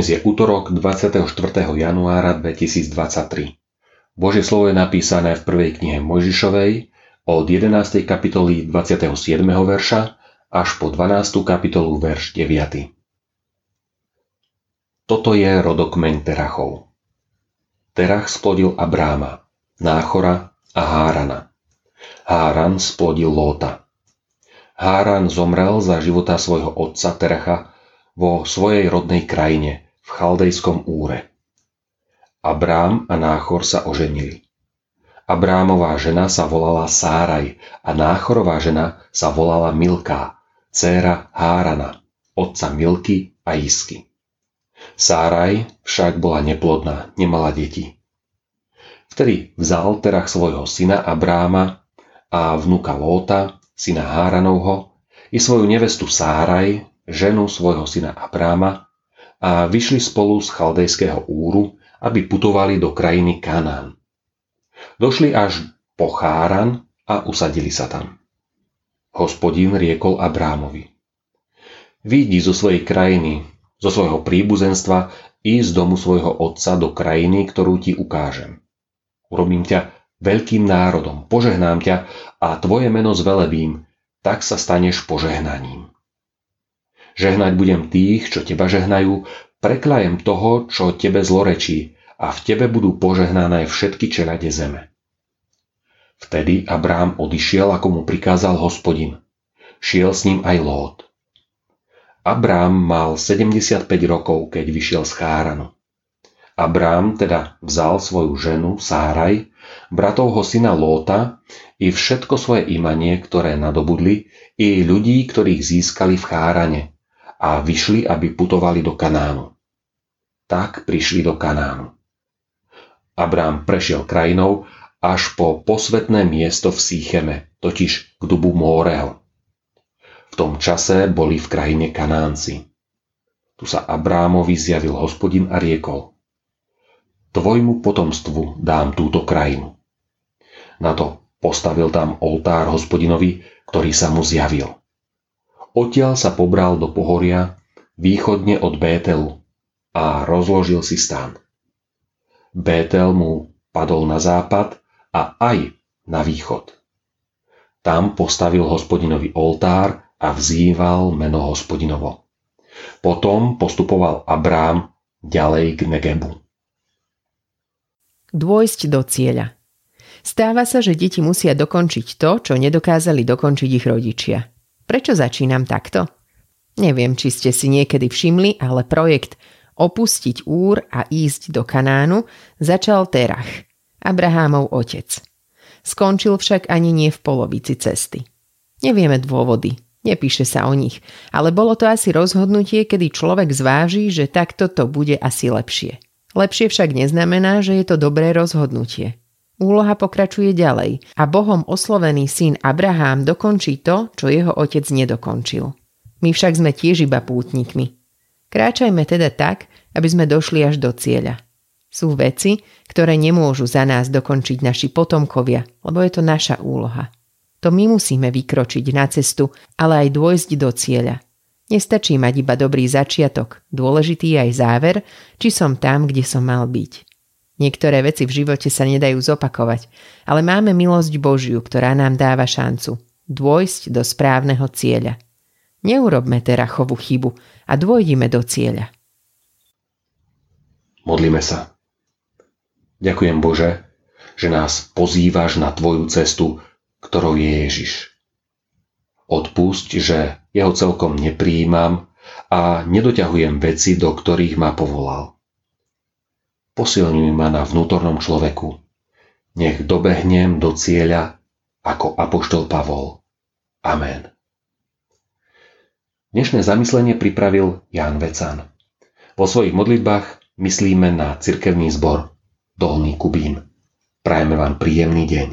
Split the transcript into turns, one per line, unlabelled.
Dnes je útorok 24. januára 2023. Božie slovo je napísané v prvej knihe Mojžišovej od 11. kapitoly 27. verša až po 12. kapitolu verš 9. Toto je rodokmeň Terachov. Terach splodil Abráma, Náchora a Hárana. Háran splodil Lóta. Háran zomrel za života svojho otca Teracha vo svojej rodnej krajine, v chaldejskom úre. Abrám a Náchor sa oženili. Abrámová žena sa volala Sáraj a Náchorová žena sa volala Milká, dcéra Hárana, otca Milky a Isky. Sáraj však bola neplodná, nemala deti. Vtedy vzal Terach svojho syna Abráma a vnuka Lóta, syna Háranovho, i svoju nevestu Sáraj, ženu svojho syna Abráma a vyšli spolu z chaldejského úru, aby putovali do krajiny Kanán. Došli až po Cháran a usadili sa tam. Hospodín riekol Abrámovi. Výjdi zo svojej krajiny, zo svojho príbuzenstva i z domu svojho otca do krajiny, ktorú ti ukážem. Urobím ťa veľkým národom, požehnám ťa a tvoje meno zvelebím, tak sa staneš požehnaním. Žehnať budem tých, čo teba žehnajú, preklajem toho, čo tebe zlorečí a v tebe budú požehnané všetky čelade zeme. Vtedy Abrám odišiel, ako mu prikázal hospodin. Šiel s ním aj Lót. Abrám mal 75 rokov, keď vyšiel z Cháranu. Abrám teda vzal svoju ženu Sáraj, bratovho syna Lóta i všetko svoje imanie, ktoré nadobudli, i ľudí, ktorých získali v Chárane a vyšli, aby putovali do Kanánu. Tak prišli do Kanánu. Abrám prešiel krajinou až po posvetné miesto v Sýcheme, totiž k dubu Móreho. V tom čase boli v krajine Kanánci. Tu sa Abrámovi zjavil hospodin a riekol Tvojmu potomstvu dám túto krajinu. Na to postavil tam oltár hospodinovi, ktorý sa mu zjavil. Odtiaľ sa pobral do pohoria východne od Bételu a rozložil si stán. Bétel mu padol na západ a aj na východ. Tam postavil hospodinovi oltár a vzýval meno hospodinovo. Potom postupoval Abrám ďalej k Negebu.
Dôjsť do cieľa. Stáva sa, že deti musia dokončiť to, čo nedokázali dokončiť ich rodičia. Prečo začínam takto? Neviem, či ste si niekedy všimli, ale projekt Opustiť Úr a ísť do Kanánu začal Terach, Abrahámov otec. Skončil však ani nie v polovici cesty. Nevieme dôvody, nepíše sa o nich, ale bolo to asi rozhodnutie, kedy človek zváži, že takto to bude asi lepšie. Lepšie však neznamená, že je to dobré rozhodnutie. Úloha pokračuje ďalej a Bohom oslovený syn Abrahám dokončí to, čo jeho otec nedokončil. My však sme tiež iba pútnikmi. Kráčajme teda tak, aby sme došli až do cieľa. Sú veci, ktoré nemôžu za nás dokončiť naši potomkovia, lebo je to naša úloha. To my musíme vykročiť na cestu, ale aj dôjsť do cieľa. Nestačí mať iba dobrý začiatok, dôležitý aj záver, či som tam, kde som mal byť. Niektoré veci v živote sa nedajú zopakovať, ale máme milosť Božiu, ktorá nám dáva šancu dôjsť do správneho cieľa. Neurobme terachovú chybu a dôjdime do cieľa.
Modlíme sa. Ďakujem Bože, že nás pozývaš na Tvoju cestu, ktorou je Ježiš. Odpusť, že jeho celkom nepríjmam a nedoťahujem veci, do ktorých ma povolal posilňuj ma na vnútornom človeku. Nech dobehnem do cieľa ako apoštol Pavol. Amen. Dnešné zamyslenie pripravil Ján Vecan. Vo svojich modlitbách myslíme na cirkevný zbor Dolný Kubín. Prajeme vám príjemný deň.